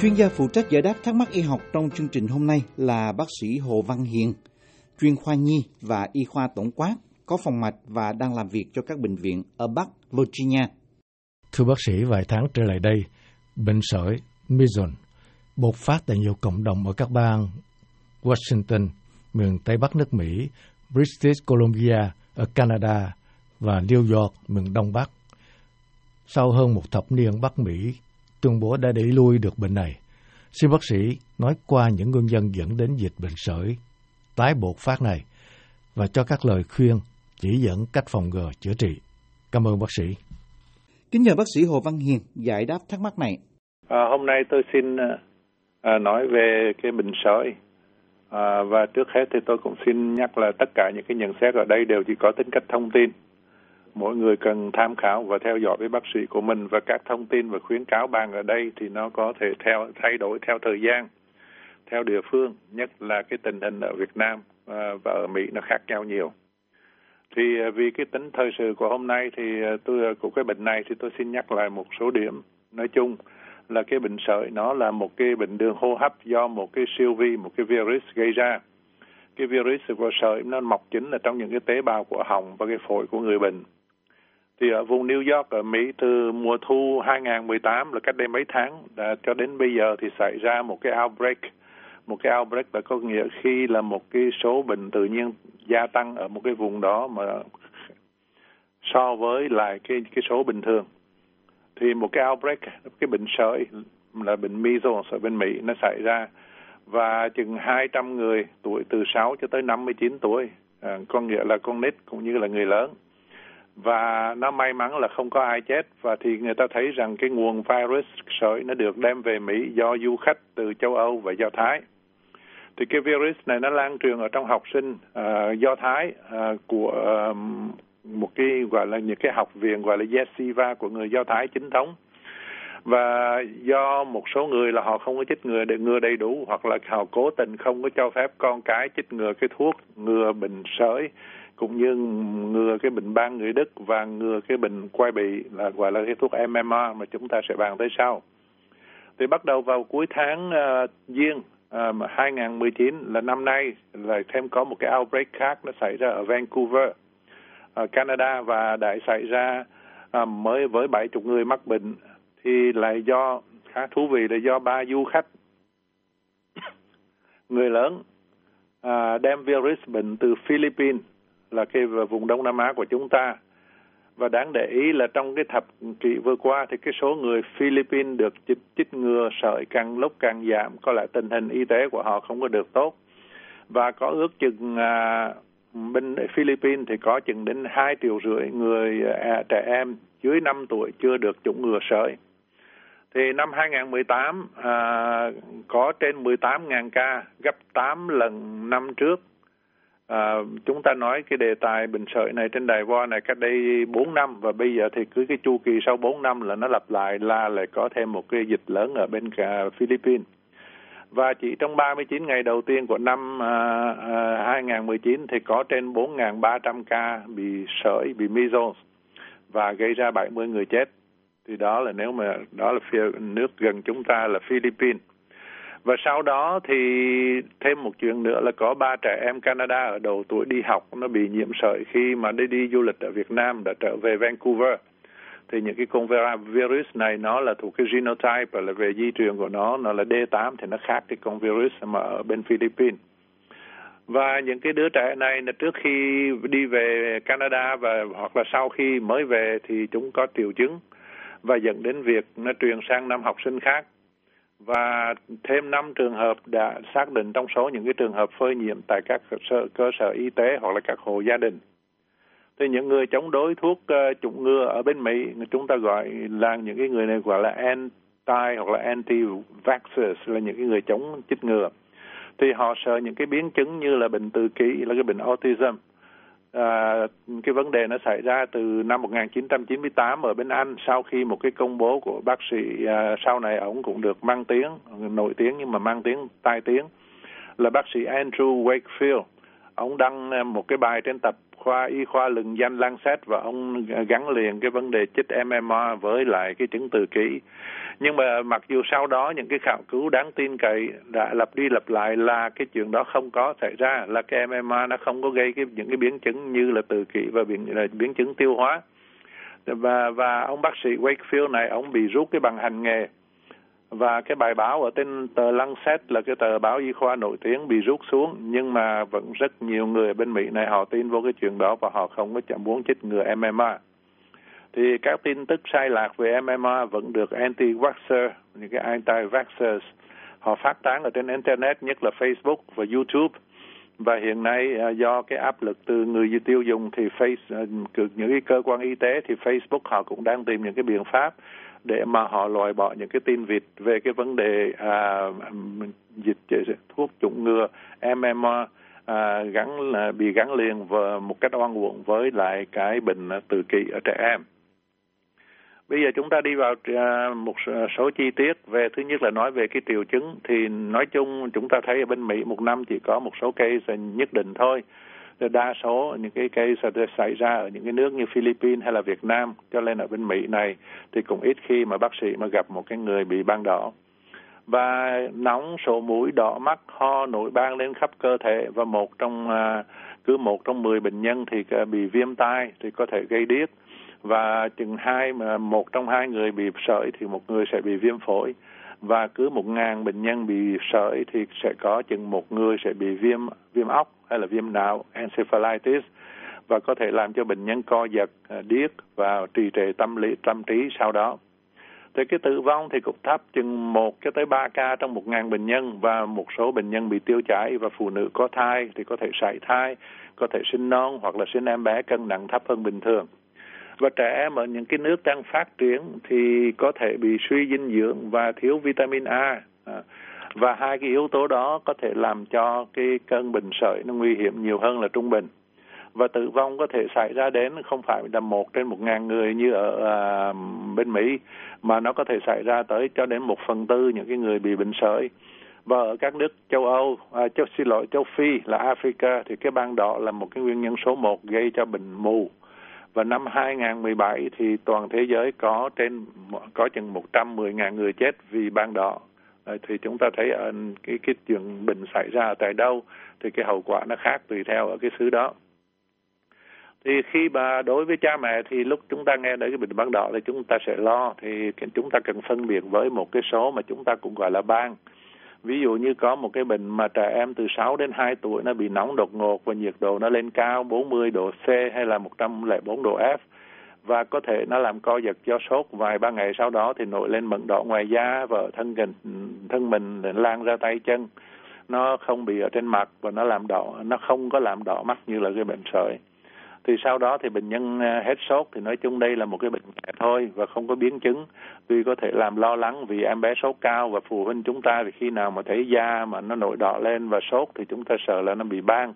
Chuyên gia phụ trách giải đáp thắc mắc y học trong chương trình hôm nay là bác sĩ Hồ Văn Hiền, chuyên khoa nhi và y khoa tổng quát, có phòng mạch và đang làm việc cho các bệnh viện ở Bắc Virginia. Thưa bác sĩ, vài tháng trở lại đây, bệnh sởi Mizon bộc phát tại nhiều cộng đồng ở các bang Washington, miền Tây Bắc nước Mỹ, British Columbia ở Canada và New York, miền Đông Bắc. Sau hơn một thập niên Bắc Mỹ tuyên bố đã đẩy lui được bệnh này. Xin bác sĩ nói qua những nguyên nhân dẫn đến dịch bệnh sởi tái bột phát này và cho các lời khuyên chỉ dẫn cách phòng ngừa chữa trị. Cảm ơn bác sĩ. Kính nhờ bác sĩ Hồ Văn Hiền giải đáp thắc mắc này. À, hôm nay tôi xin à, nói về cái bệnh sởi à, và trước hết thì tôi cũng xin nhắc là tất cả những cái nhận xét ở đây đều chỉ có tính cách thông tin mỗi người cần tham khảo và theo dõi với bác sĩ của mình và các thông tin và khuyến cáo bàn ở đây thì nó có thể theo, thay đổi theo thời gian, theo địa phương, nhất là cái tình hình ở Việt Nam à, và ở Mỹ nó khác nhau nhiều. Thì à, vì cái tính thời sự của hôm nay thì à, tôi của cái bệnh này thì tôi xin nhắc lại một số điểm. Nói chung là cái bệnh sởi nó là một cái bệnh đường hô hấp do một cái siêu vi, một cái virus gây ra. Cái virus của sởi nó mọc chính là trong những cái tế bào của họng và cái phổi của người bệnh thì ở vùng New York ở Mỹ từ mùa thu 2018 là cách đây mấy tháng đã, cho đến bây giờ thì xảy ra một cái outbreak. Một cái outbreak là có nghĩa khi là một cái số bệnh tự nhiên gia tăng ở một cái vùng đó mà so với lại cái cái số bình thường. Thì một cái outbreak cái bệnh sởi là bệnh measles ở bên Mỹ nó xảy ra. Và chừng 200 người tuổi từ 6 cho tới 59 tuổi à, con nghĩa là con nít cũng như là người lớn và nó may mắn là không có ai chết. Và thì người ta thấy rằng cái nguồn virus sởi nó được đem về Mỹ do du khách từ châu Âu và Do Thái. Thì cái virus này nó lan truyền ở trong học sinh uh, Do Thái uh, của um, một cái gọi là những cái học viện gọi là yeshiva của người Do Thái chính thống. Và do một số người là họ không có chích ngừa để ngừa đầy đủ hoặc là họ cố tình không có cho phép con cái chích ngừa cái thuốc ngừa bệnh sởi cũng như ngừa cái bệnh ban người Đức và ngừa cái bệnh quai bị là gọi là cái thuốc MMR mà chúng ta sẽ bàn tới sau. Thì bắt đầu vào cuối tháng uh, Giêng ờ, um, 2019 là năm nay là thêm có một cái outbreak khác nó xảy ra ở Vancouver, uh, Canada và đã xảy ra uh, mới với 70 người mắc bệnh thì lại do khá thú vị là do ba du khách người lớn uh, đem virus bệnh từ Philippines là cái vùng Đông Nam Á của chúng ta. Và đáng để ý là trong cái thập kỷ vừa qua thì cái số người Philippines được chích, chích ngừa sởi càng lúc càng giảm, có lẽ tình hình y tế của họ không có được tốt. Và có ước chừng à, bên Philippines thì có chừng đến 2 triệu rưỡi người à, trẻ em dưới 5 tuổi chưa được chủng ngừa sởi. Thì năm 2018 à, có trên 18.000 ca, gấp 8 lần năm trước À, chúng ta nói cái đề tài bệnh sởi này trên đài voa này cách đây 4 năm và bây giờ thì cứ cái chu kỳ sau 4 năm là nó lặp lại là lại có thêm một cái dịch lớn ở bên cả Philippines. Và chỉ trong 39 ngày đầu tiên của năm à, à, 2019 thì có trên 4.300 ca bị sởi, bị measles và gây ra 70 người chết. Thì đó là nếu mà đó là phía nước gần chúng ta là Philippines và sau đó thì thêm một chuyện nữa là có ba trẻ em Canada ở đầu tuổi đi học, nó bị nhiễm sởi khi mà đi đi du lịch ở Việt Nam, đã trở về Vancouver. Thì những cái con virus này nó là thuộc cái genotype là về di truyền của nó nó là D8 thì nó khác cái con virus mà ở bên Philippines. Và những cái đứa trẻ này là trước khi đi về Canada và, hoặc là sau khi mới về thì chúng có triệu chứng. Và dẫn đến việc nó truyền sang năm học sinh khác và thêm 5 trường hợp đã xác định trong số những cái trường hợp phơi nhiễm tại các cơ sở, cơ sở y tế hoặc là các hộ gia đình. Thì những người chống đối thuốc uh, chủng ngừa ở bên Mỹ, chúng ta gọi là những cái người này gọi là anti hoặc là anti-vaxxers là những cái người chống chích ngừa. Thì họ sợ những cái biến chứng như là bệnh tự kỷ, là cái bệnh autism, à, cái vấn đề nó xảy ra từ năm 1998 ở bên Anh sau khi một cái công bố của bác sĩ à, sau này ông cũng được mang tiếng nổi tiếng nhưng mà mang tiếng tai tiếng là bác sĩ Andrew Wakefield ông đăng à, một cái bài trên tập khoa y khoa lừng danh Lancet và ông gắn liền cái vấn đề chích MMR với lại cái chứng từ kỷ. Nhưng mà mặc dù sau đó những cái khảo cứu đáng tin cậy đã lặp đi lặp lại là cái chuyện đó không có xảy ra, là cái MMR nó không có gây cái những cái biến chứng như là từ kỷ và biến là biến chứng tiêu hóa. Và và ông bác sĩ Wakefield này ông bị rút cái bằng hành nghề và cái bài báo ở trên tờ Lancet là cái tờ báo y khoa nổi tiếng bị rút xuống, nhưng mà vẫn rất nhiều người bên Mỹ này họ tin vô cái chuyện đó và họ không có chẳng muốn chích ngừa MMA thì các tin tức sai lạc về MMA vẫn được anti-vaxxer, những cái anti-vaxxers, họ phát tán ở trên internet, nhất là Facebook và YouTube. Và hiện nay à, do cái áp lực từ người tiêu dùng thì face à, những cái cơ quan y tế thì Facebook họ cũng đang tìm những cái biện pháp để mà họ loại bỏ những cái tin vịt về cái vấn đề à, dịch thuốc chủng ngừa MMR à, gắn là bị gắn liền và một cách oan uổng với lại cái bệnh tự kỷ ở trẻ em. Bây giờ chúng ta đi vào à, một số chi tiết về thứ nhất là nói về cái triệu chứng thì nói chung chúng ta thấy ở bên Mỹ một năm chỉ có một số case nhất định thôi đa số những cái case xảy ra ở những cái nước như Philippines hay là Việt Nam, cho nên ở bên Mỹ này thì cũng ít khi mà bác sĩ mà gặp một cái người bị ban đỏ. Và nóng sổ mũi, đỏ mắt, ho, nổi ban lên khắp cơ thể và một trong à, cứ một trong mười bệnh nhân thì à, bị viêm tai thì có thể gây điếc. Và chừng hai mà một trong hai người bị sởi thì một người sẽ bị viêm phổi. Và cứ một ngàn bệnh nhân bị sởi thì sẽ có chừng một người sẽ bị viêm viêm óc hay là viêm não encephalitis và có thể làm cho bệnh nhân co giật, à, điếc và trì trệ tâm lý tâm trí sau đó. Thì cái tử vong thì cũng thấp chừng 1 cho tới 3 ca trong một ngàn bệnh nhân và một số bệnh nhân bị tiêu chảy và phụ nữ có thai thì có thể sảy thai, có thể sinh non hoặc là sinh em bé cân nặng thấp hơn bình thường. Và trẻ em ở những cái nước đang phát triển thì có thể bị suy dinh dưỡng và thiếu vitamin A. À, và hai cái yếu tố đó có thể làm cho cái cơn bệnh sởi nó nguy hiểm nhiều hơn là trung bình. Và tử vong có thể xảy ra đến không phải là một trên một ngàn người như ở à, bên Mỹ mà nó có thể xảy ra tới cho đến một phần tư những cái người bị bệnh sởi. Và ở các nước châu Âu, à, châu xin lỗi châu Phi là Africa thì cái ban đỏ là một cái nguyên nhân số một gây cho bệnh mù. Và năm 2017 thì toàn thế giới có trên có chừng 110.000 người chết vì ban đỏ Ờ, thì chúng ta thấy ở cái cái chuyện bệnh xảy ra tại đâu, thì cái hậu quả nó khác tùy theo ở cái xứ đó. Thì khi mà đối với cha mẹ thì lúc chúng ta nghe đến cái bệnh ban đỏ thì chúng ta sẽ lo. Thì chúng ta cần phân biệt với một cái số mà chúng ta cũng gọi là ban. Ví dụ như có một cái bệnh mà trẻ em từ 6 đến 2 tuổi nó bị nóng đột ngột và nhiệt độ nó lên cao 40 độ C hay là 104 độ F và có thể nó làm co giật do sốt vài ba ngày sau đó thì nổi lên mẩn đỏ ngoài da và thân mình thân mình lan ra tay chân. Nó không bị ở trên mặt và nó làm đỏ, nó không có làm đỏ mắt như là cái bệnh sởi. Thì sau đó thì bệnh nhân à, hết sốt thì nói chung đây là một cái bệnh nhẹ thôi và không có biến chứng. Tuy có thể làm lo lắng vì em bé sốt cao và phụ huynh chúng ta thì khi nào mà thấy da mà nó nổi đỏ lên và sốt thì chúng ta sợ là nó bị ban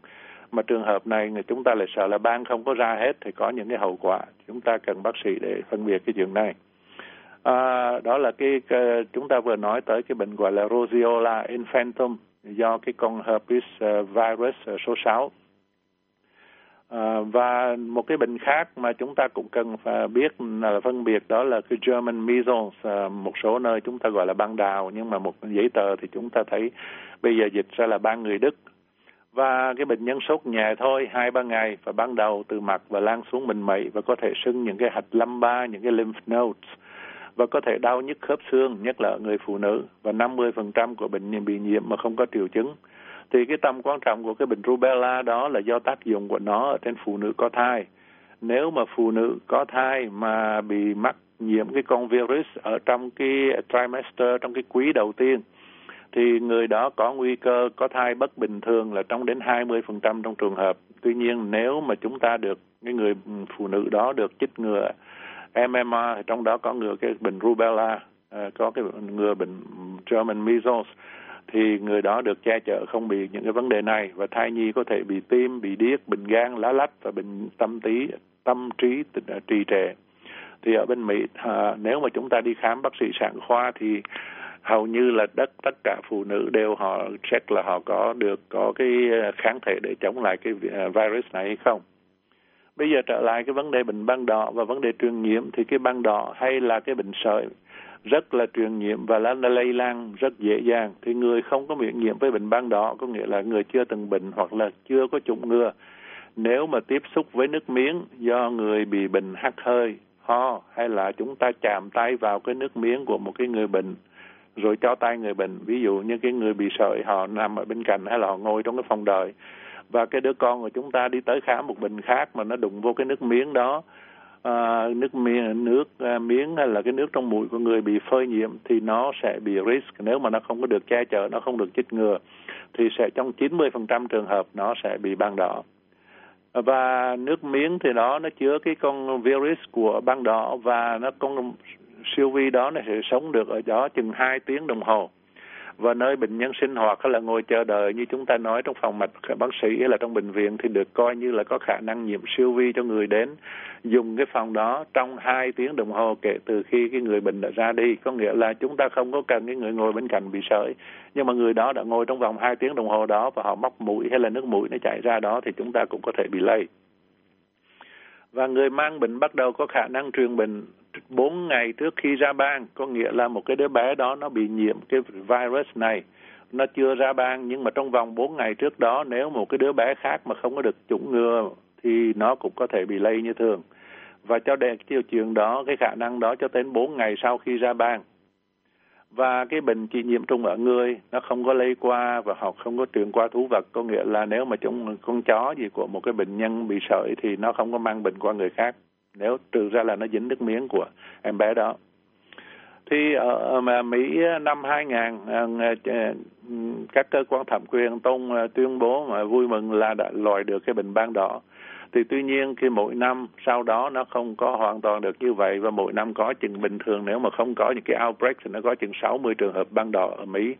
mà trường hợp này người chúng ta lại sợ là ban không có ra hết thì có những cái hậu quả. Chúng ta cần bác sĩ để phân biệt cái chuyện này. À, đó là cái, cái chúng ta vừa nói tới cái bệnh gọi là roseola infantum do cái con herpes uh, virus uh, số 6 À, và một cái bệnh khác mà chúng ta cũng cần phải biết là phân biệt đó là cái German measles à, một số nơi chúng ta gọi là ban đào. Nhưng mà một giấy tờ thì chúng ta thấy bây giờ dịch ra là ban người Đức và cái bệnh nhân sốt nhẹ thôi, hai, ba ngày, và ban đầu từ mặt và lan xuống mình mẩy và có thể sưng những cái hạch lâm ba, những cái lymph nodes và có thể đau nhức khớp xương, nhất là ở người phụ nữ. Và 50% của bệnh nhân bị nhiễm mà không có triệu chứng. Thì cái tầm quan trọng của cái bệnh rubella đó là do tác dụng của nó ở trên phụ nữ có thai. Nếu mà phụ nữ có thai mà bị mắc nhiễm cái con virus ở trong cái trimester, trong cái quý đầu tiên thì người đó có nguy cơ có thai bất bình thường là trong đến 20% trong trường hợp. Tuy nhiên nếu mà chúng ta được cái người phụ nữ đó được chích ngừa MMR trong đó có ngừa cái bệnh rubella, à, có cái ngừa bệnh German measles thì người đó được che chở không bị những cái vấn đề này và thai nhi có thể bị tim, bị điếc, bệnh gan, lá lách và bệnh tâm trí, tâm trí à, trì trệ. Thì ở bên Mỹ à, nếu mà chúng ta đi khám bác sĩ sản khoa thì hầu như là tất tất cả phụ nữ đều họ check là họ có được, có cái ờ, kháng thể để chống lại cái ờ, virus này hay không. Bây giờ trở lại cái vấn đề bệnh ban đỏ và vấn đề truyền nhiễm thì cái ban đỏ hay là cái bệnh sởi rất là truyền nhiễm và nó lây lan rất dễ dàng. Thì người không có miễn nhiễm với bệnh ban đỏ có nghĩa là người chưa từng bệnh hoặc là chưa có chủng ngừa. Nếu mà tiếp xúc với nước miếng do người bị bệnh hắt hơi, ho hay là chúng ta chạm tay vào cái nước miếng của một cái người bệnh rồi cho tay người bệnh. Ví dụ như cái người bị sởi họ nằm ở bên cạnh hay là họ ngồi trong cái phòng đợi. Và cái đứa con của chúng ta đi tới khám một bệnh khác mà nó đụng vô cái nước miếng đó à, nước miếng nước à, miếng hay là cái nước trong mũi của người bị phơi nhiễm thì nó sẽ bị risk. Nếu mà nó không có được che chở nó không được chích ngừa thì sẽ trong 90% trường hợp nó sẽ bị ban đỏ. Và nước miếng thì đó nó chứa cái con virus của ban đỏ và nó con siêu vi đó nó sẽ sống được ở đó chừng 2 tiếng đồng hồ. Và nơi bệnh nhân sinh hoạt hay là ngồi chờ đợi như chúng ta nói trong phòng mạch bác sĩ hay là trong bệnh viện thì được coi như là có khả năng nhiễm siêu vi cho người đến. Dùng cái phòng đó trong hai tiếng đồng hồ kể từ khi cái người bệnh đã ra đi. Có nghĩa là chúng ta không có cần cái người ngồi bên cạnh bị sởi. Nhưng mà người đó đã ngồi trong vòng hai tiếng đồng hồ đó và họ móc mũi hay là nước mũi nó chảy ra đó thì chúng ta cũng có thể bị lây và người mang bệnh bắt đầu có khả năng truyền bệnh 4 ngày trước khi ra bang. Có nghĩa là một cái đứa bé đó nó bị nhiễm cái virus này. Nó chưa ra bang, nhưng mà trong vòng 4 ngày trước đó, nếu một cái đứa bé khác mà không có được chủng ngừa, thì nó cũng có thể bị lây như thường. Và cho đến tiêu chuyện đó, cái khả năng đó cho đến 4 ngày sau khi ra bang và cái bệnh chỉ nhiễm trùng ở người, nó không có lây qua và họ không có truyền qua thú vật. Có nghĩa là nếu mà chúng, con chó gì của một cái bệnh nhân bị sởi thì nó không có mang bệnh qua người khác. Nếu trừ ra là nó dính nước miếng của em bé đó. Thì ở mà Mỹ năm 2000 à, à, các cơ quan thẩm quyền tôn à, tuyên bố mà vui mừng là đã loại được cái bệnh ban đỏ thì tuy nhiên khi mỗi năm sau đó nó không có hoàn toàn được như vậy và mỗi năm có chừng bình thường nếu mà không có những cái outbreak thì nó có chừng 60 trường hợp ban đỏ ở Mỹ.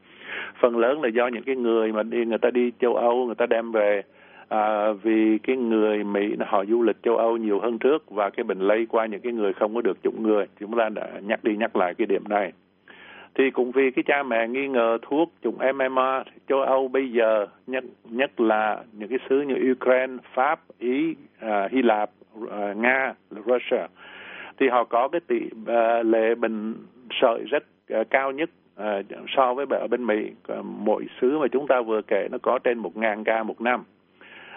Phần lớn là do những cái người mà đi người ta đi châu Âu người ta đem về. À, vì cái người Mỹ họ du lịch châu Âu nhiều hơn trước và cái bệnh lây qua những cái người không có được chủng ngừa. Chúng ta đã nhắc đi nhắc lại cái điểm này thì cũng vì cái cha mẹ nghi ngờ thuốc chủng MMR châu Âu bây giờ nhất nhất là những cái xứ như Ukraine, Pháp, Ý, à, Hy Lạp, à, Nga, Russia. Thì họ có cái tỷ à, lệ bệnh sởi rất à, cao nhất à, so với ở bên Mỹ. Mỗi xứ mà chúng ta vừa kể nó có trên 1.000 ca một năm.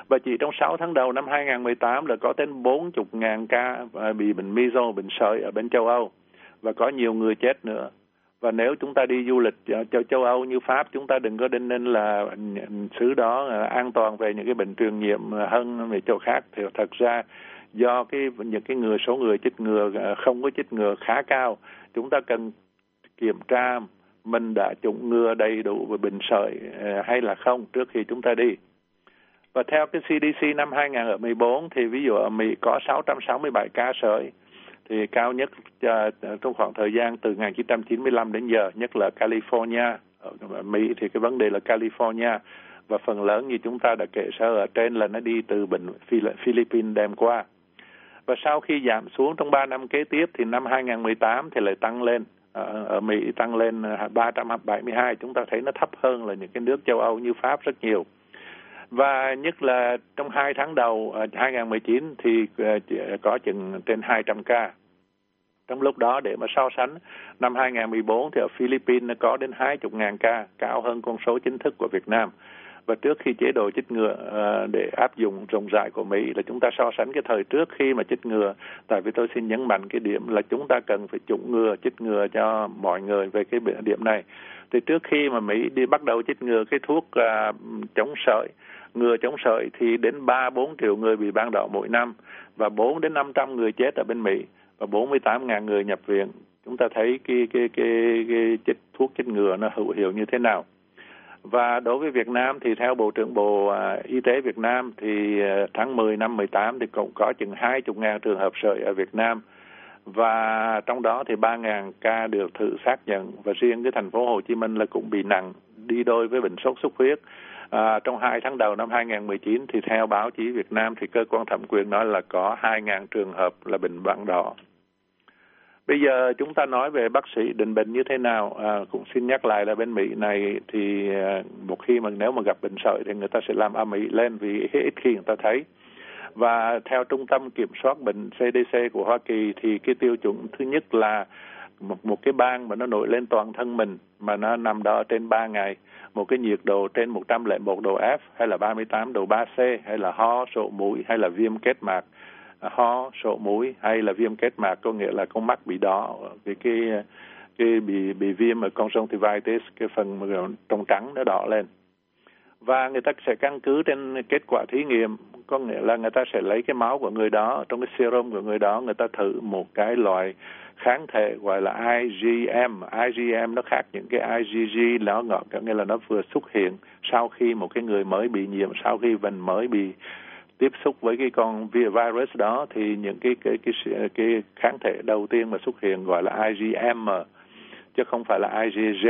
Và chỉ trong 6 tháng đầu năm 2018 là có đến 40.000 ca à, bị bệnh measles, bệnh sởi ở bên châu Âu. Và có nhiều người chết nữa. Và nếu chúng ta đi du lịch châu, châu Âu như Pháp, chúng ta đừng có đinh ninh là xứ đó à, an toàn về những cái bệnh truyền nhiễm à, hơn về chỗ khác. Thì thật ra do cái những cái người số người chích ngừa à, không có chích ngừa khá cao, chúng ta cần kiểm tra mình đã chủng ngừa đầy đủ về bệnh sởi hay là không trước khi chúng ta đi. Và theo cái CDC năm 2014 thì ví dụ ở Mỹ có 667 ca sởi thì cao nhất uh, trong khoảng thời gian từ 1995 đến giờ, nhất là California. Ở Mỹ thì cái vấn đề là California và phần lớn như chúng ta đã kể sơ ở trên là nó đi từ bệnh Philippines đem qua. Và sau khi giảm xuống trong 3 năm kế tiếp thì năm 2018 thì lại tăng lên. Ở, ở Mỹ tăng lên à, 372, chúng ta thấy nó thấp hơn là những cái nước châu Âu như Pháp rất nhiều và nhất là trong hai tháng đầu ờ, 2019 thì ờ, ờ, có chừng trên 200 ca. Trong lúc đó để mà so sánh năm 2014 thì ở Philippines có đến 20.000 ca, cao hơn con số chính thức của Việt Nam. Và trước khi chế độ chích ngừa để áp dụng rộng rãi của Mỹ là chúng ta so sánh cái thời trước khi mà chích ngừa. Tại vì tôi xin nhấn mạnh cái điểm là chúng ta cần phải chủng ngừa, chích ngừa cho mọi người về cái điểm này. Thì trước khi mà Mỹ đi bắt đầu chích ngừa cái thuốc uh, chống sởi ngừa chống sởi thì đến 3 4 triệu người bị ban đỏ mỗi năm và 4 đến 500 người chết ở bên Mỹ và 48.000 người nhập viện. Chúng ta thấy cái cái cái, cái chích thuốc chích ngừa nó hữu hiệu như thế nào. Và đối với Việt Nam thì theo Bộ trưởng Bộ à, Y tế Việt Nam thì à, tháng 10 năm 18 thì cũng có chừng 20.000 trường hợp sởi ở Việt Nam và trong đó thì 3.000 ca được thử xác nhận và riêng cái thành phố Hồ Chí Minh là cũng bị nặng đi đôi với bệnh sốt xuất huyết À, trong hai tháng đầu năm 2019 thì theo báo chí Việt Nam thì cơ quan thẩm quyền nói là có 2.000 trường hợp là bệnh vàng đỏ. Bây giờ chúng ta nói về bác sĩ định bệnh như thế nào. À, cũng xin nhắc lại là bên Mỹ này thì à, một khi mà nếu mà gặp bệnh sởi thì người ta sẽ làm âm ỉ lên vì ít khi người ta thấy. và theo trung tâm kiểm soát bệnh CDC của Hoa Kỳ thì cái tiêu chuẩn thứ nhất là một một cái bang mà nó nổi lên toàn thân mình, mà nó nằm đó trên 3 ngày. Một cái nhiệt độ trên 101 độ F, hay là 38 độ 3C hay là ho, sổ mũi, hay là viêm kết mạc. À, ho, sổ mũi, hay là viêm kết mạc có nghĩa là con mắt bị đỏ. Vì cái cái bị bị viêm ở con sông conjunctivitis cái phần trong trắng nó đỏ lên. Và người ta sẽ căn cứ trên kết quả thí nghiệm, có nghĩa là người ta sẽ lấy cái máu của người đó, trong cái serum của người đó, người ta thử một cái loại kháng thể gọi là IgM IgM nó khác những cái IgG nó ngọt có nghĩa là nó vừa xuất hiện sau khi một cái người mới bị nhiễm sau khi mình mới bị tiếp xúc với cái con virus đó thì những cái cái cái cái kháng thể đầu tiên mà xuất hiện gọi là IgM chứ không phải là IgG.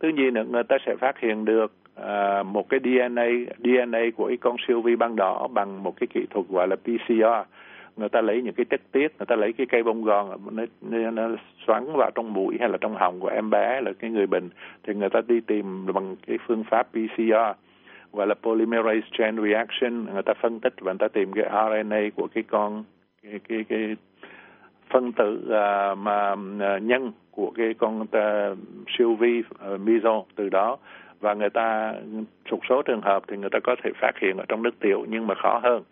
Thứ nhiên nữa người ta sẽ phát hiện được à, một cái DNA DNA của cái con siêu vi băng đỏ bằng một cái kỹ thuật gọi là PCR người ta lấy những cái chất tiết người ta lấy cái cây bông gòn nó, nó, nó xoắn vào trong mũi hay là trong họng của em bé là cái người bệnh thì người ta đi tìm bằng cái phương pháp PCR gọi là polymerase chain reaction. Người ta phân tích và người ta tìm cái RNA của cái con cái cái, cái phân tử uh, mà uh, nhân của cái con uh, siêu vi uh, meso từ đó. Và người ta một số trường hợp thì người ta có thể phát hiện ở trong nước tiểu nhưng mà khó hơn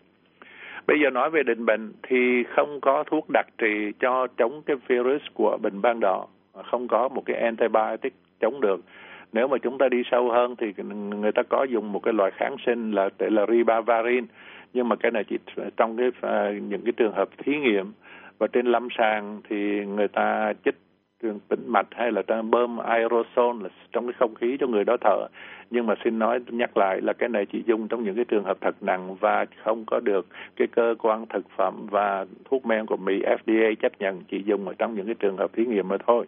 bây giờ nói về định bệnh thì không có thuốc đặc trị cho chống cái virus của bệnh ban đỏ. Không có một cái antibiotic chống được. Nếu mà chúng ta đi sâu hơn thì người ta có dùng một cái loại kháng sinh là tên là ribavirin. Nhưng mà cái này chỉ trong cái à, những cái trường hợp thí nghiệm. Và trên lâm sàng thì người ta chích tĩnh mạch hay là ta bơm aerosol là trong cái không khí cho người đó thở. Nhưng mà xin nói nhắc lại là cái này chỉ dùng trong những cái trường hợp thật nặng và không có được cái cơ quan thực phẩm và thuốc men của Mỹ FDA chấp nhận chỉ dùng ở trong những cái trường hợp thí nghiệm mà thôi.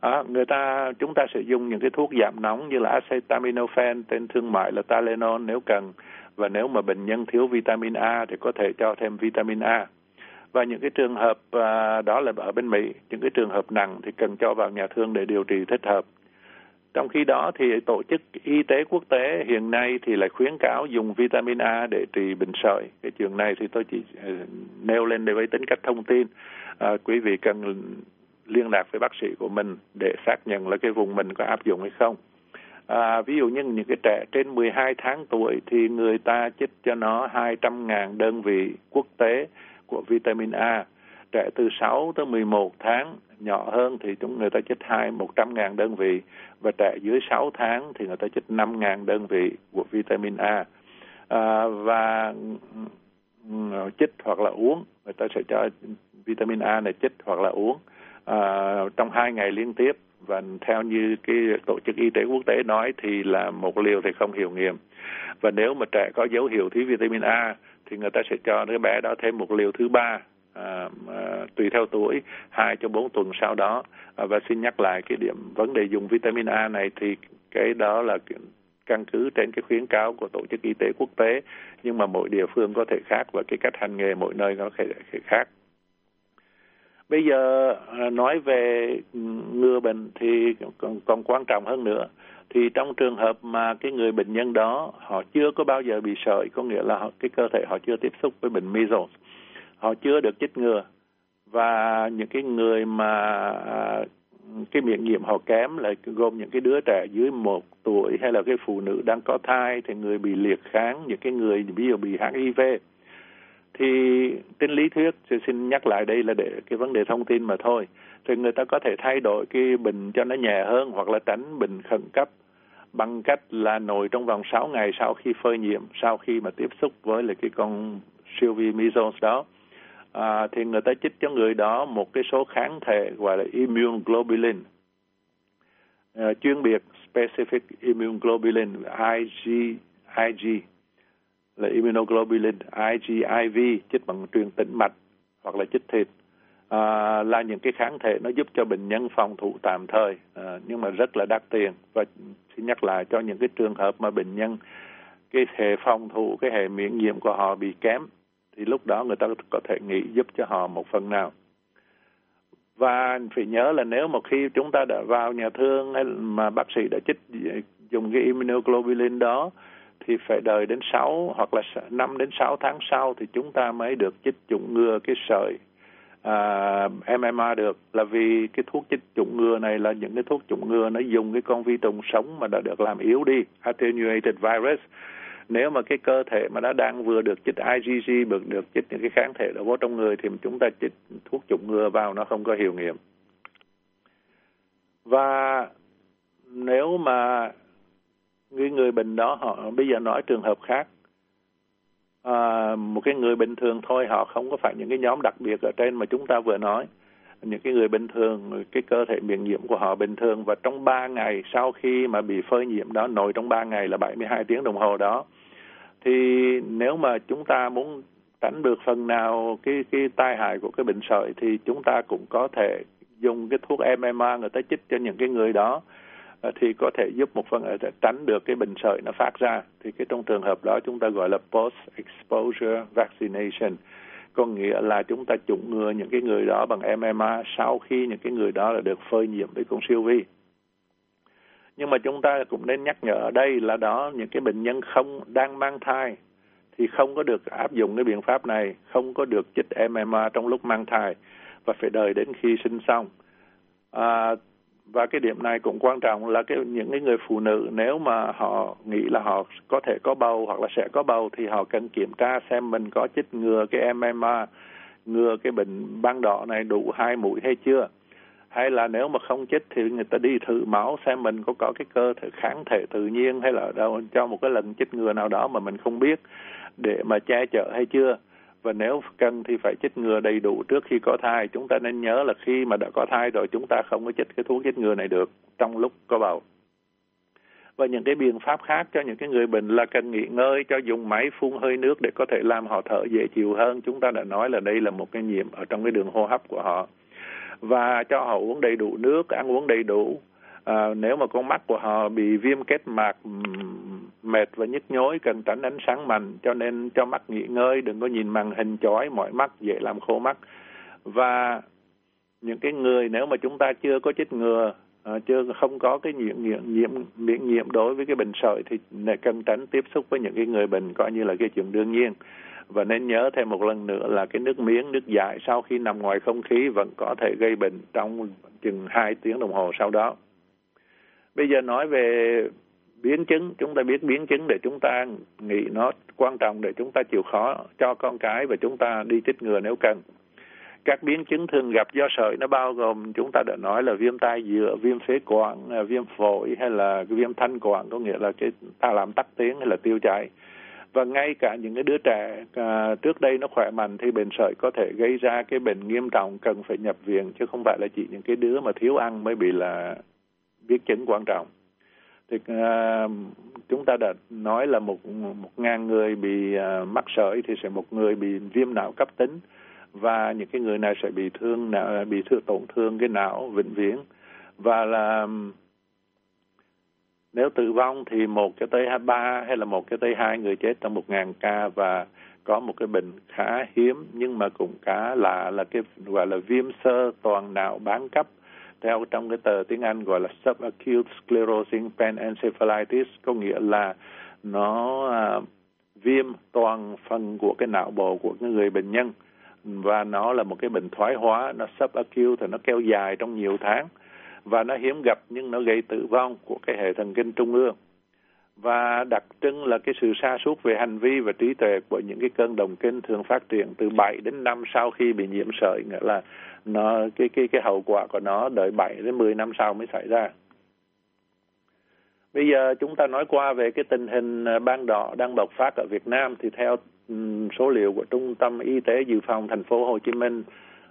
À, người ta chúng ta sẽ dùng những cái thuốc giảm nóng như là acetaminophen tên thương mại là Tylenol nếu cần. Và nếu mà bệnh nhân thiếu vitamin A thì có thể cho thêm vitamin A và những cái trường hợp à, đó là ở bên Mỹ. Những cái trường hợp nặng thì cần cho vào nhà thương để điều trị thích hợp. Trong khi đó thì tổ chức y tế quốc tế hiện nay thì lại khuyến cáo dùng vitamin A để trị bệnh sởi. Cái trường này thì tôi chỉ à, nêu lên để với tính cách thông tin. À, quý vị cần liên lạc với bác sĩ của mình để xác nhận là cái vùng mình có áp dụng hay không. À, ví dụ như những cái trẻ trên 12 tháng tuổi thì người ta chích cho nó 200.000 đơn vị quốc tế của vitamin A. Trẻ từ 6 tới 11 tháng nhỏ hơn thì chúng người ta chích hai 100 ngàn đơn vị và trẻ dưới 6 tháng thì người ta chích 5 ngàn đơn vị của vitamin A. À, và chích hoặc là uống người ta sẽ cho vitamin A này chích hoặc là uống à, trong hai ngày liên tiếp và theo như cái tổ chức y tế quốc tế nói thì là một liều thì không hiệu nghiệm và nếu mà trẻ có dấu hiệu thiếu vitamin A thì người ta sẽ cho đứa bé đó thêm một liều thứ ba à, à, tùy theo tuổi hai cho bốn tuần sau đó. À, và xin nhắc lại cái điểm vấn đề dùng vitamin A này thì cái đó là căn cứ trên cái khuyến cáo của tổ chức y tế quốc tế nhưng mà mỗi địa phương có thể khác và cái cách hành nghề mỗi nơi nó có thể khác. Bây giờ à, nói về ừ, ngừa bệnh thì còn, còn quan trọng hơn nữa thì trong trường hợp mà cái người bệnh nhân đó họ chưa có bao giờ bị sởi có nghĩa là họ, cái cơ thể họ chưa tiếp xúc với bệnh measles họ chưa được chích ngừa và những cái người mà à, cái miễn nhiễm họ kém là gồm những cái đứa trẻ dưới một tuổi hay là cái phụ nữ đang có thai thì người bị liệt kháng những cái người ví dụ bị HIV thì trên lý thuyết tôi xin nhắc lại đây là để cái vấn đề thông tin mà thôi. Thì người ta có thể thay đổi cái bình cho nó nhẹ hơn hoặc là tránh bình khẩn cấp bằng cách là nổi trong vòng 6 ngày sau khi phơi nhiễm sau khi mà tiếp xúc với lại cái con siêu vi measles đó. À, thì người ta chích cho người đó một cái số kháng thể gọi là immune globulin à, chuyên biệt specific immune globulin IG IG là immunoglobulin IgIV chích bằng truyền tĩnh mạch hoặc là chích thịt à, là những cái kháng thể nó giúp cho bệnh nhân phòng thủ tạm thời à, nhưng mà rất là đắt tiền. Và xin nhắc lại cho những cái trường hợp mà bệnh nhân cái hệ phòng thủ cái hệ miễn nhiễm của họ bị kém thì lúc đó người ta có thể nghĩ giúp cho họ một phần nào. Và phải nhớ là nếu một khi chúng ta đã vào nhà thương hay mà bác sĩ đã chích dùng cái immunoglobulin đó thì phải đợi đến 6 hoặc là 5 đến 6 tháng sau thì chúng ta mới được chích chủng ngừa cái sởi. Ờ, à, MMA được là vì cái thuốc chích chủng ngừa này là những cái thuốc chủng ngừa nó dùng cái con vi trùng sống mà đã được làm yếu đi attenuated virus. Nếu mà cái cơ thể mà đã đang vừa được chích IgG được được chích những cái kháng thể đó vô trong người thì chúng ta chích thuốc chủng ngừa vào nó không có hiệu nghiệm. Và nếu mà cái người bệnh đó họ bây giờ nói trường hợp khác à, một cái người bình thường thôi họ không có phải những cái nhóm đặc biệt ở trên mà chúng ta vừa nói. Những cái người bình thường cái cơ thể miễn nhiễm của họ bình thường và trong 3 ngày sau khi mà bị phơi nhiễm đó nội trong 3 ngày là 72 tiếng đồng hồ đó thì nếu mà chúng ta muốn tránh được phần nào cái cái tai hại của cái bệnh sởi thì chúng ta cũng có thể dùng cái thuốc MMA người ta chích cho những cái người đó. Ờ, thì có thể giúp một phần tránh được cái bệnh sởi nó phát ra. Thì cái trong trường hợp đó chúng ta gọi là post exposure vaccination. Có nghĩa là chúng ta chủng ngừa những cái người đó bằng MMA sau khi những cái người đó là được phơi nhiễm với con siêu vi. Nhưng mà chúng ta cũng nên nhắc nhở ở đây là đó những cái bệnh nhân không đang mang thai thì không có được áp dụng cái biện pháp này không có được chích MMA trong lúc mang thai và phải đợi đến khi sinh xong. À, và cái điểm này cũng quan trọng là cái, những cái người phụ nữ nếu mà họ nghĩ là họ có thể có bầu hoặc là sẽ có bầu thì họ cần kiểm tra xem mình có chích ngừa cái MMR ngừa cái bệnh ban đỏ này đủ hai mũi hay chưa. Hay là nếu mà không chích thì người ta đi thử máu xem mình có có cái cơ thể, kháng thể tự nhiên hay là đâu, cho một cái lần chích ngừa nào đó mà mình không biết để mà che chở hay chưa và nếu cần thì phải chích ngừa đầy đủ trước khi có thai. Chúng ta nên nhớ là khi mà đã có thai rồi chúng ta không có chích cái thuốc chích ngừa này được trong lúc có bầu. Và những cái biện pháp khác cho những cái người bệnh là cần nghỉ ngơi cho dùng máy phun hơi nước để có thể làm họ thở dễ chịu hơn. Chúng ta đã nói là đây là một cái nhiễm ở trong cái đường hô hấp của họ. Và cho họ uống đầy đủ nước ăn uống đầy đủ. À, nếu mà con mắt của họ bị viêm kết mạc mệt và nhức nhối cần tránh ánh sáng mạnh cho nên cho mắt nghỉ ngơi đừng có nhìn màn hình chói mỏi mắt dễ làm khô mắt. Và những cái người nếu mà chúng ta chưa có chích ngừa à, chưa không có cái nhiễm nhiễm nhiễm miễn nhiễm đối với cái bệnh sởi thì cần tránh tiếp xúc với những cái người bệnh coi như là cái chuyện đương nhiên. Và nên nhớ thêm một lần nữa là cái nước miếng nước dại sau khi nằm ngoài không khí vẫn có thể gây bệnh trong chừng hai tiếng đồng hồ sau đó. Bây giờ nói về biến chứng chúng ta biết biến chứng để chúng ta nghĩ nó quan trọng để chúng ta chịu khó cho con cái và chúng ta đi chích ngừa nếu cần. Các biến chứng thường gặp do sởi nó bao gồm chúng ta đã nói là viêm tai dữa viêm phế quản à, viêm phổi hay là viêm thanh quản có nghĩa là cái ta làm tắc tiếng hay là tiêu chảy. Và ngay cả những cái đứa trẻ à, trước đây nó khỏe mạnh thì bệnh sởi có thể gây ra cái bệnh nghiêm trọng cần phải nhập viện chứ không phải là chỉ những cái đứa mà thiếu ăn mới bị là biến chứng quan trọng thì uh, chúng ta đã nói là một một ngàn người bị uh, mắc sởi thì sẽ một người bị viêm não cấp tính và những cái người này sẽ bị thương não bị thương tổn thương cái não vĩnh viễn. Và là nếu tử vong thì một cái tới ba hay là một cái tới hai người chết trong một ngàn ca và có một cái bệnh khá hiếm nhưng mà cũng khá lạ là cái gọi là viêm sơ toàn não bán cấp theo trong cái tờ tiếng Anh gọi là subacute sclerosing panencephalitis có nghĩa là nó à, viêm toàn phần của cái não bộ của cái người bệnh nhân. Và nó là một cái bệnh thoái hóa nó subacute thì nó kéo dài trong nhiều tháng. Và nó hiếm gặp nhưng nó gây tử vong của cái hệ thần kinh trung ương và đặc trưng là cái sự sa sút về hành vi và trí tuệ của những cái cơn đồng kinh thường phát triển từ 7 đến năm sau khi bị nhiễm sởi nghĩa là nó cái cái cái hậu quả của nó đợi 7 đến 10 năm sau mới xảy ra. Bây giờ chúng ta nói qua về cái tình hình à, ban đỏ đang bộc phát ở Việt Nam thì theo số liệu của Trung tâm Y tế Dự phòng thành phố Hồ Chí Minh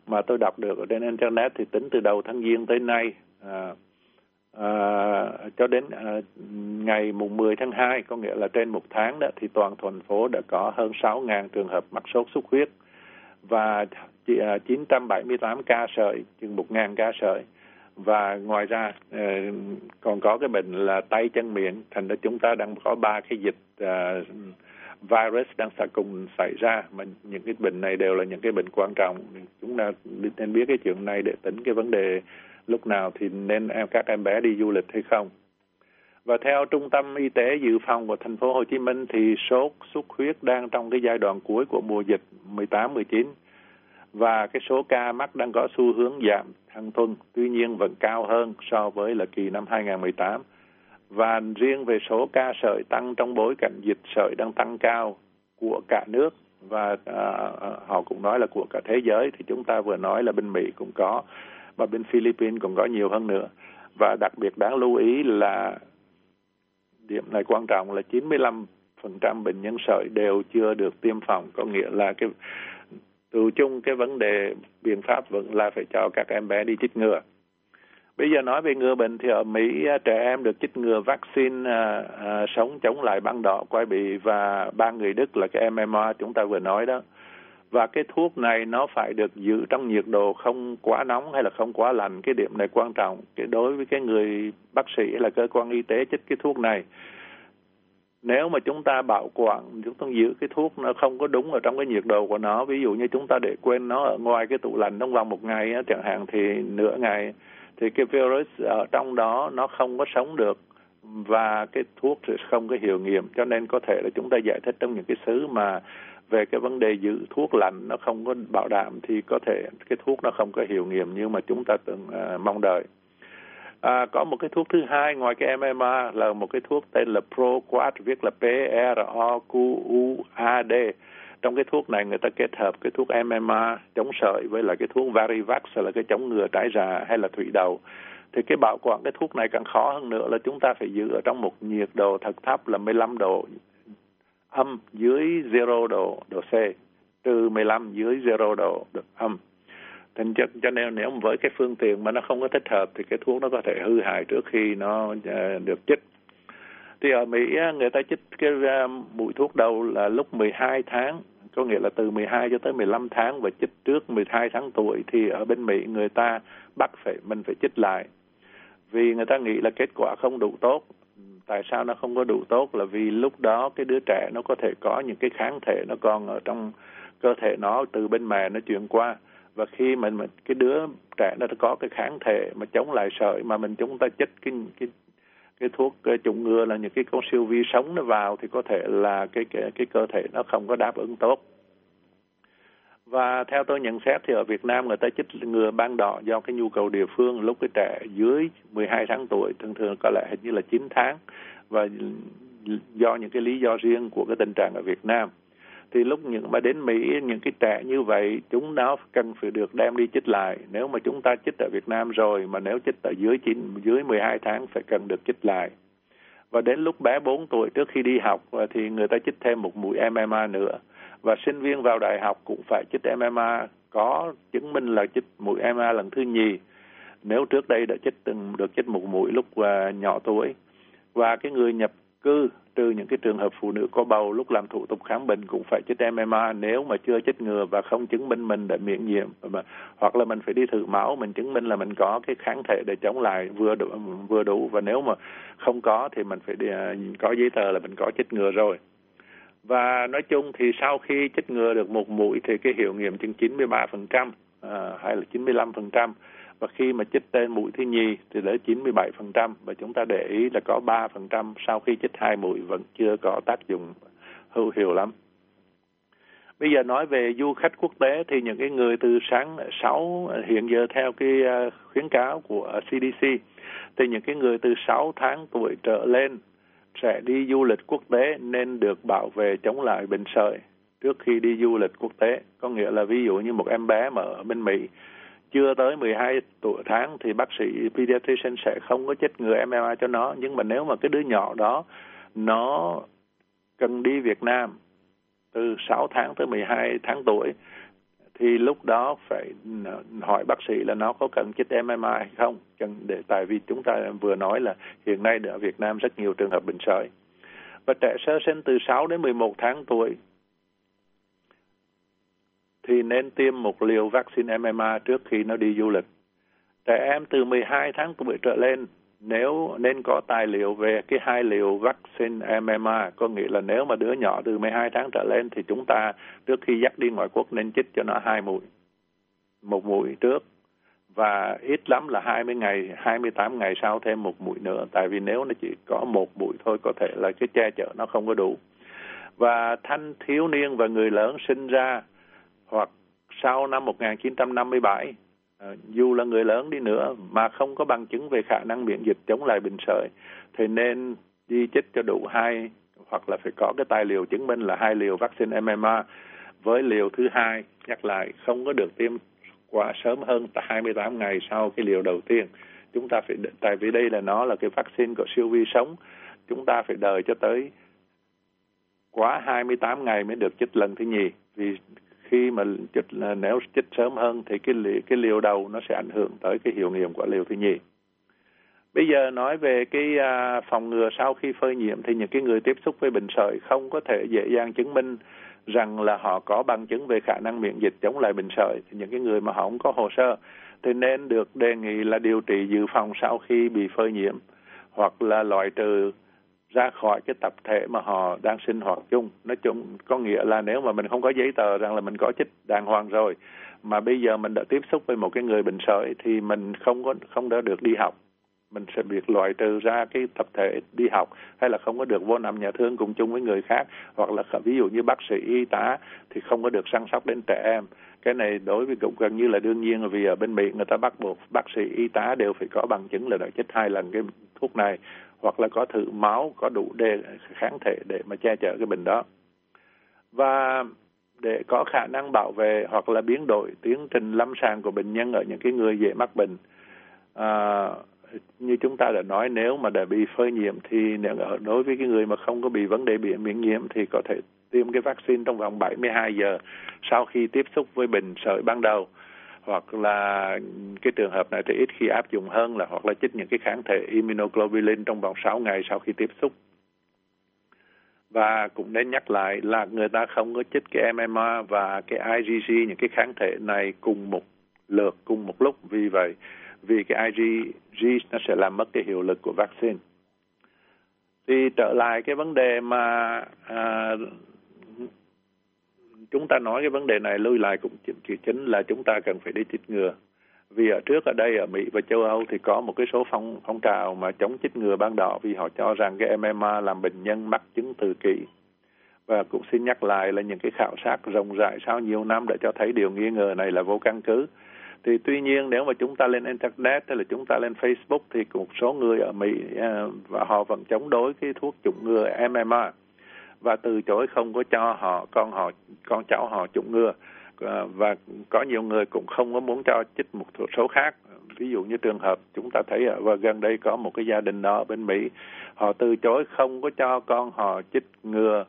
mà tôi đọc được ở trên internet thì tính từ đầu tháng Giêng tới nay à, à, cho đến à, ngày mùng 10 tháng 2 có nghĩa là trên một tháng đó thì toàn thành phố đã có hơn 6.000 trường hợp mắc sốt xuất huyết và 978 à, ca sởi, chừng 1.000 ca sởi. Và ngoài ra à, còn có cái bệnh là tay chân miệng, thành ra chúng ta đang có ba cái dịch uh, virus đang xảy cùng xảy ra mà những cái bệnh này đều là những cái bệnh quan trọng chúng ta nên biết cái chuyện này để tính cái vấn đề lúc nào thì nên em các em bé đi du lịch hay không? Và theo Trung tâm Y tế Dự phòng của thành phố Hồ Chí Minh thì sốt xuất huyết đang trong cái giai đoạn cuối của mùa dịch 18-19 và cái số ca mắc đang có xu hướng giảm hàng tuần, tuy nhiên vẫn cao hơn so với là kỳ năm 2018. Và riêng về số ca sởi tăng trong bối cảnh dịch sởi đang tăng cao của cả nước và à, à họ cũng nói là của cả thế giới thì chúng ta vừa nói là bên Mỹ cũng có và bên Philippines cũng có nhiều hơn nữa. Và đặc biệt đáng lưu ý là điểm này quan trọng là 95% bệnh nhân sởi đều chưa được tiêm phòng. Có nghĩa là cái từ chung cái vấn đề biện pháp vẫn là phải cho các em bé đi chích ngừa. Bây giờ nói về ngừa bệnh thì ở Mỹ à, trẻ em được chích ngừa vaccine à, à, sống chống lại băng đỏ quai bị và ba người Đức là cái MMR chúng ta vừa nói đó và cái thuốc này nó phải được giữ trong nhiệt độ không quá nóng hay là không quá lạnh. Cái điểm này quan trọng. Cái đối với cái người bác sĩ hay là cơ quan y tế chích cái thuốc này. Nếu mà chúng ta bảo quản, chúng ta giữ cái thuốc nó không có đúng ở trong cái nhiệt độ của nó, ví dụ như chúng ta để quên nó ở ngoài cái tủ lạnh trong vòng một ngày chẳng hạn thì nửa ngày, thì cái virus ở trong đó nó không có sống được. Và cái thuốc sẽ không có hiệu nghiệm, cho nên có thể là chúng ta giải thích trong những cái xứ mà về cái vấn đề giữ thuốc lạnh nó không có bảo đảm thì có thể cái thuốc nó không có hiệu nghiệm như mà chúng ta từng à, mong đợi. À, có một cái thuốc thứ hai ngoài cái MMA là một cái thuốc tên là proquad viết là P R O Q U A D. Trong cái thuốc này người ta kết hợp cái thuốc MMA chống sởi với lại cái thuốc Varivax là cái chống ngừa trái rà hay là thủy đậu. Thì cái bảo quản cái thuốc này càng khó hơn nữa là chúng ta phải giữ ở trong một nhiệt độ thật thấp là 15 độ âm dưới 0 độ độ C, trừ 15 dưới 0 độ độ âm. Thành cho, cho nên nếu với cái phương tiện mà nó không có thích hợp thì cái thuốc nó có thể hư hại trước khi nó uh, được chích. Thì ở Mỹ người ta chích cái uh, mũi thuốc đầu là lúc 12 tháng, có nghĩa là từ 12 cho tới 15 tháng và chích trước 12 tháng tuổi thì ở bên Mỹ người ta bắt phải mình phải chích lại. Vì người ta nghĩ là kết quả không đủ tốt tại sao nó không có đủ tốt là vì lúc đó cái đứa trẻ nó có thể có những cái kháng thể nó còn ở trong cơ thể nó từ bên mẹ nó chuyển qua. Và khi mình, mình cái đứa trẻ nó có cái kháng thể mà chống lại sởi mà mình chúng ta chích cái cái cái thuốc cái chủng ngừa là những cái con siêu vi sống nó vào thì có thể là cái cái cái cơ thể nó không có đáp ứng tốt và theo tôi nhận xét thì ở Việt Nam người ta chích ngừa ban đỏ do cái nhu cầu địa phương lúc cái trẻ dưới 12 tháng tuổi, thường thường có lẽ hình như là 9 tháng, và do những cái lý do riêng của cái tình trạng ở Việt Nam. Thì lúc những mà đến Mỹ, những cái trẻ như vậy, chúng nó cần phải được đem đi chích lại. Nếu mà chúng ta chích ở Việt Nam rồi, mà nếu chích ở dưới 9 dưới 12 tháng phải cần được chích lại. Và đến lúc bé 4 tuổi trước khi đi học, thì người ta chích thêm một mũi MMA nữa và sinh viên vào đại học cũng phải chích MMA có chứng minh là chích mũi MMA lần thứ nhì. Nếu trước đây đã chích từng được chích một mũi lúc uh, nhỏ tuổi. Và cái người nhập cư trừ những cái trường hợp phụ nữ có bầu lúc làm thủ tục khám bệnh cũng phải chích MMA nếu mà chưa chích ngừa và không chứng minh mình đã miễn nhiễm mà hoặc là mình phải đi thử máu mình chứng minh là mình có cái kháng thể để chống lại vừa đủ vừa đủ. Và nếu mà không có thì mình phải đi, uh, có giấy tờ là mình có chích ngừa rồi và nói chung thì sau khi chích ngừa được một mũi thì cái hiệu nghiệm chừng 93% à, hay là 95% và khi mà chích tên mũi thứ nhì thì đến 97% và chúng ta để ý là có 3% sau khi chích hai mũi vẫn chưa có tác dụng hữu hiệu lắm. Bây giờ nói về du khách quốc tế thì những cái người từ sáng 6 hiện giờ theo cái à, khuyến cáo của CDC thì những cái người từ 6 tháng tuổi trở lên sẽ đi du lịch quốc tế nên được bảo vệ chống lại bệnh sởi trước khi đi du lịch quốc tế. Có nghĩa là ví dụ như một em bé mà ở bên Mỹ chưa tới 12 tuổi tháng thì bác sĩ pediatrician sẽ không có chích ngừa MMA cho nó. Nhưng mà nếu mà cái đứa nhỏ đó, nó cần đi Việt Nam từ 6 tháng tới 12 tháng tuổi thì lúc đó phải hỏi bác sĩ là nó có cần chích MMI hay không cần để, tại vì chúng ta vừa nói là hiện nay ở Việt Nam rất nhiều trường hợp bệnh sởi và trẻ sơ sinh từ 6 đến 11 tháng tuổi thì nên tiêm một liều vaccine MMR trước khi nó đi du lịch. Trẻ em từ 12 tháng tuổi trở lên nếu nên có tài liệu về cái hai liều vaccine MMR có nghĩa là nếu mà đứa nhỏ từ 12 tháng trở lên thì chúng ta trước khi dắt đi ngoại quốc nên chích cho nó hai mũi một mũi trước và ít lắm là 20 ngày, 28 ngày sau thêm một mũi nữa. Tại vì nếu nó chỉ có một mũi thôi có thể là cái che chở nó không có đủ. Và thanh thiếu niên và người lớn sinh ra hoặc sau năm 1957 Ờ, dù là người lớn đi nữa mà không có bằng chứng về khả năng miễn dịch chống lại bệnh sởi, thì nên đi chích cho đủ hai hoặc là phải có cái tài liệu chứng minh là hai liều vaccine MMR với liều thứ hai nhắc lại, không có được tiêm quá sớm hơn 28 ngày sau cái liều đầu tiên. Chúng ta phải tại vì đây là nó là cái vaccine của siêu vi sống. Chúng ta phải đợi cho tới quá 28 ngày mới được chích lần thứ nhì. Vì khi mà chích nếu chích sớm hơn thì cái liều, cái liều đầu nó sẽ ảnh hưởng tới cái hiệu nghiệm của liều thứ nhì. Bây giờ nói về cái à, phòng ngừa sau khi phơi nhiễm thì những cái người tiếp xúc với bệnh sởi không có thể dễ dàng chứng minh rằng là họ có bằng chứng về khả năng miễn dịch chống lại bệnh sởi. Thì những cái người mà họ không có hồ sơ thì nên được đề nghị là điều trị dự phòng sau khi bị phơi nhiễm hoặc là loại trừ ra khỏi cái tập thể mà họ đang sinh hoạt chung. Nói chung có nghĩa là nếu mà mình không có giấy tờ rằng là mình có chích đàng hoàng rồi, mà bây giờ mình đã tiếp xúc với một cái người bệnh sởi thì mình không có, không đã được đi học. Mình sẽ bị loại trừ ra cái tập thể đi học hay là không có được vô nằm nhà thương cùng chung với người khác. Hoặc là ví dụ như bác sĩ, y tá thì không có được săn sóc đến trẻ em. Cái này đối với cũng gần như là đương nhiên, vì ở bên mỹ người ta bắt buộc bác sĩ, y tá đều phải có bằng chứng là đã chích hai lần cái thuốc này hoặc là có thử máu có đủ đề kháng thể để mà che chở cái bệnh đó. Và để có khả năng bảo vệ hoặc là biến đổi tiến trình lâm sàng của bệnh nhân ở những cái người dễ mắc bệnh à, như chúng ta đã nói nếu mà đã bị phơi nhiễm thì nếu ở đối với cái người mà không có bị vấn đề bị miễn nhiễm thì có thể tiêm cái vaccine trong vòng 72 giờ sau khi tiếp xúc với bệnh sởi ban đầu hoặc là cái trường hợp này thì ít khi áp dụng hơn là hoặc là chích những cái kháng thể immunoglobulin trong vòng 6 ngày sau khi tiếp xúc và cũng nên nhắc lại là người ta không có chích cái MMR và cái IgG những cái kháng thể này cùng một lượt cùng một lúc vì vậy vì cái IgG nó sẽ làm mất cái hiệu lực của vaccine. Thì trở lại cái vấn đề mà à, chúng ta nói cái vấn đề này, lưu lại cũng chỉ chính là chúng ta cần phải đi chích ngừa. Vì ở trước ở đây, ở Mỹ và châu Âu thì có một cái số phong phong trào mà chống chích ngừa ban đỏ vì họ cho rằng cái MMA làm bệnh nhân mắc chứng tự kỷ. Và cũng xin nhắc lại là những cái khảo sát rộng rãi sau nhiều năm đã cho thấy điều nghi ngờ này là vô căn cứ thì tuy nhiên, nếu mà chúng ta lên internet hay là chúng ta lên Facebook thì một số người ở Mỹ à, và họ vẫn chống đối cái thuốc chủng ngừa MMR và từ chối không có cho họ con họ con cháu họ chủng ngừa. Ờ, và có nhiều người cũng không có muốn cho chích một số khác. Ví dụ như trường hợp chúng ta thấy ở và gần đây có một cái gia đình đó ở bên Mỹ họ từ chối không có cho con họ chích ngừa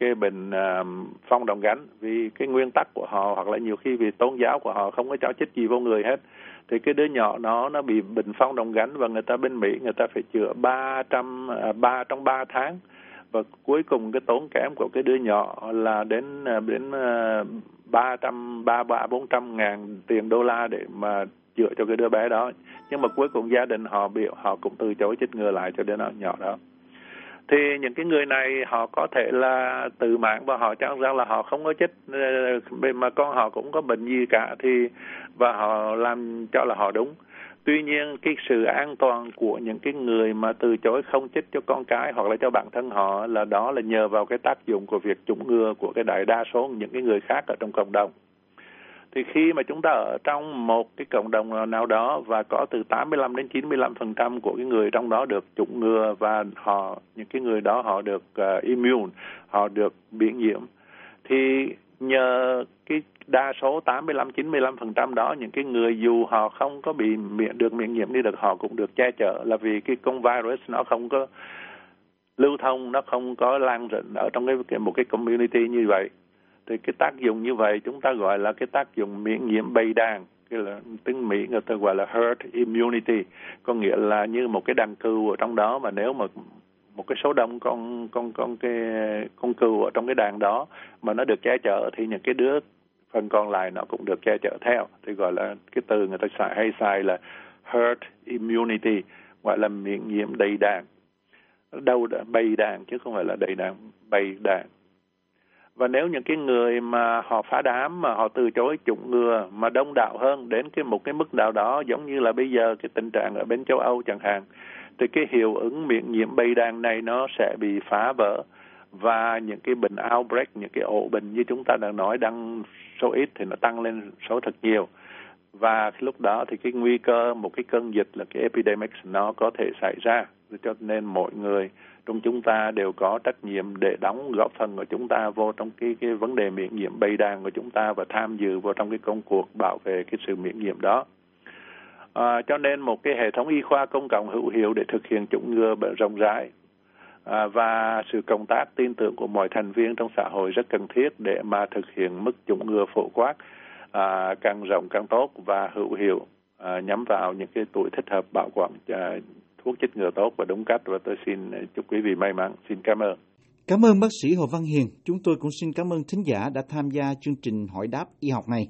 cái bệnh uh, phong đồng gánh vì cái nguyên tắc của họ hoặc là nhiều khi vì tôn giáo của họ không có cho chích gì vô người hết. Thì cái đứa nhỏ nó nó bị bệnh phong đồng gánh và người ta bên Mỹ người ta phải chữa ba trăm à, ba trong ba tháng và cuối cùng cái tốn kém của cái đứa nhỏ là đến à, đến à, ba trăm, ba ba, bốn trăm ngàn tiền đô la để mà chữa cho cái đứa bé đó. Nhưng mà cuối cùng gia đình họ bị, họ cũng từ chối chích ngừa lại cho đứa nhỏ đó. Thì những cái người này họ có thể là tự mạng và họ cho rằng là họ không có chích à, mà con họ cũng có bệnh gì cả thì, và họ làm cho là họ đúng tuy nhiên cái sự an toàn của những cái người mà từ chối không chích cho con cái hoặc là cho bản thân họ là đó là nhờ vào cái tác dụng của việc chủng ngừa của cái đại đa số những cái người khác ở trong cộng đồng. Thì khi mà chúng ta ở trong một cái cộng đồng nào đó và có từ 85 đến 95 phần trăm của cái người trong đó được chủng ngừa và họ những cái người đó họ được uh, immune họ được miễn nhiễm thì nhờ cái đa số 85-95% đó, những cái người dù họ không có bị miễn được miễn nhiễm đi được, họ cũng được che chở là vì cái con virus nó không có lưu thông, nó không có lan rộng ở trong cái một cái community như vậy. Thì cái tác dụng như vậy chúng ta gọi là cái tác dụng miễn nhiễm bầy đàn, cái là tiếng Mỹ người ta gọi là herd immunity. Có nghĩa là như một cái đàn cừu ở trong đó, mà nếu mà một cái số đông con con con cái, con cừu ở trong cái đàn đó mà nó được che chở thì những cái đứa phần còn lại nó cũng được che chở theo. Thì gọi là cái từ người ta xài, hay xài là herd immunity, gọi là miễn nhiễm đầy đàn đâu bầy đàn chứ không phải là đầy đàn bầy đàn và nếu những cái người mà họ phá đám mà họ từ chối chủng ngừa mà đông đảo hơn đến cái một cái mức nào đó, giống như là bây giờ cái tình trạng ở bên châu Âu chẳng hạn, thì cái hiệu ứng miễn nhiễm bầy đàn này nó sẽ bị phá vỡ và những cái bệnh outbreak những cái ổ bệnh như chúng ta đang nói đang số ít thì nó tăng lên số thật nhiều. Và lúc đó thì cái nguy cơ một cái cơn dịch là cái epidemic nó có thể xảy ra. Cho nên mọi người trong chúng ta đều có trách nhiệm để đóng góp phần của chúng ta vô trong cái cái vấn đề miễn nhiễm bầy đàn của chúng ta và tham dự vào trong cái công cuộc bảo vệ cái sự miễn nhiễm đó. À, cho nên một cái hệ thống y khoa công cộng hữu hiệu để thực hiện chủng ngừa bệnh rộng rãi à, và sự công tác tin tưởng của mọi thành viên trong xã hội rất cần thiết để mà thực hiện mức chủng ngừa phổ quát à, càng rộng càng tốt và hữu hiệu à, nhắm vào những cái tuổi thích hợp bảo quản à, thuốc chích ngừa tốt và đúng cách và tôi xin chúc quý vị may mắn. Xin cảm ơn. Cảm ơn bác sĩ Hồ Văn Hiền. Chúng tôi cũng xin cảm ơn thính giả đã tham gia chương trình hỏi đáp y học này.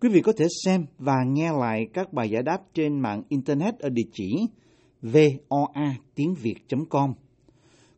Quý vị có thể xem và nghe lại các bài giải đáp trên mạng Internet ở địa chỉ voa tiếng việt.com.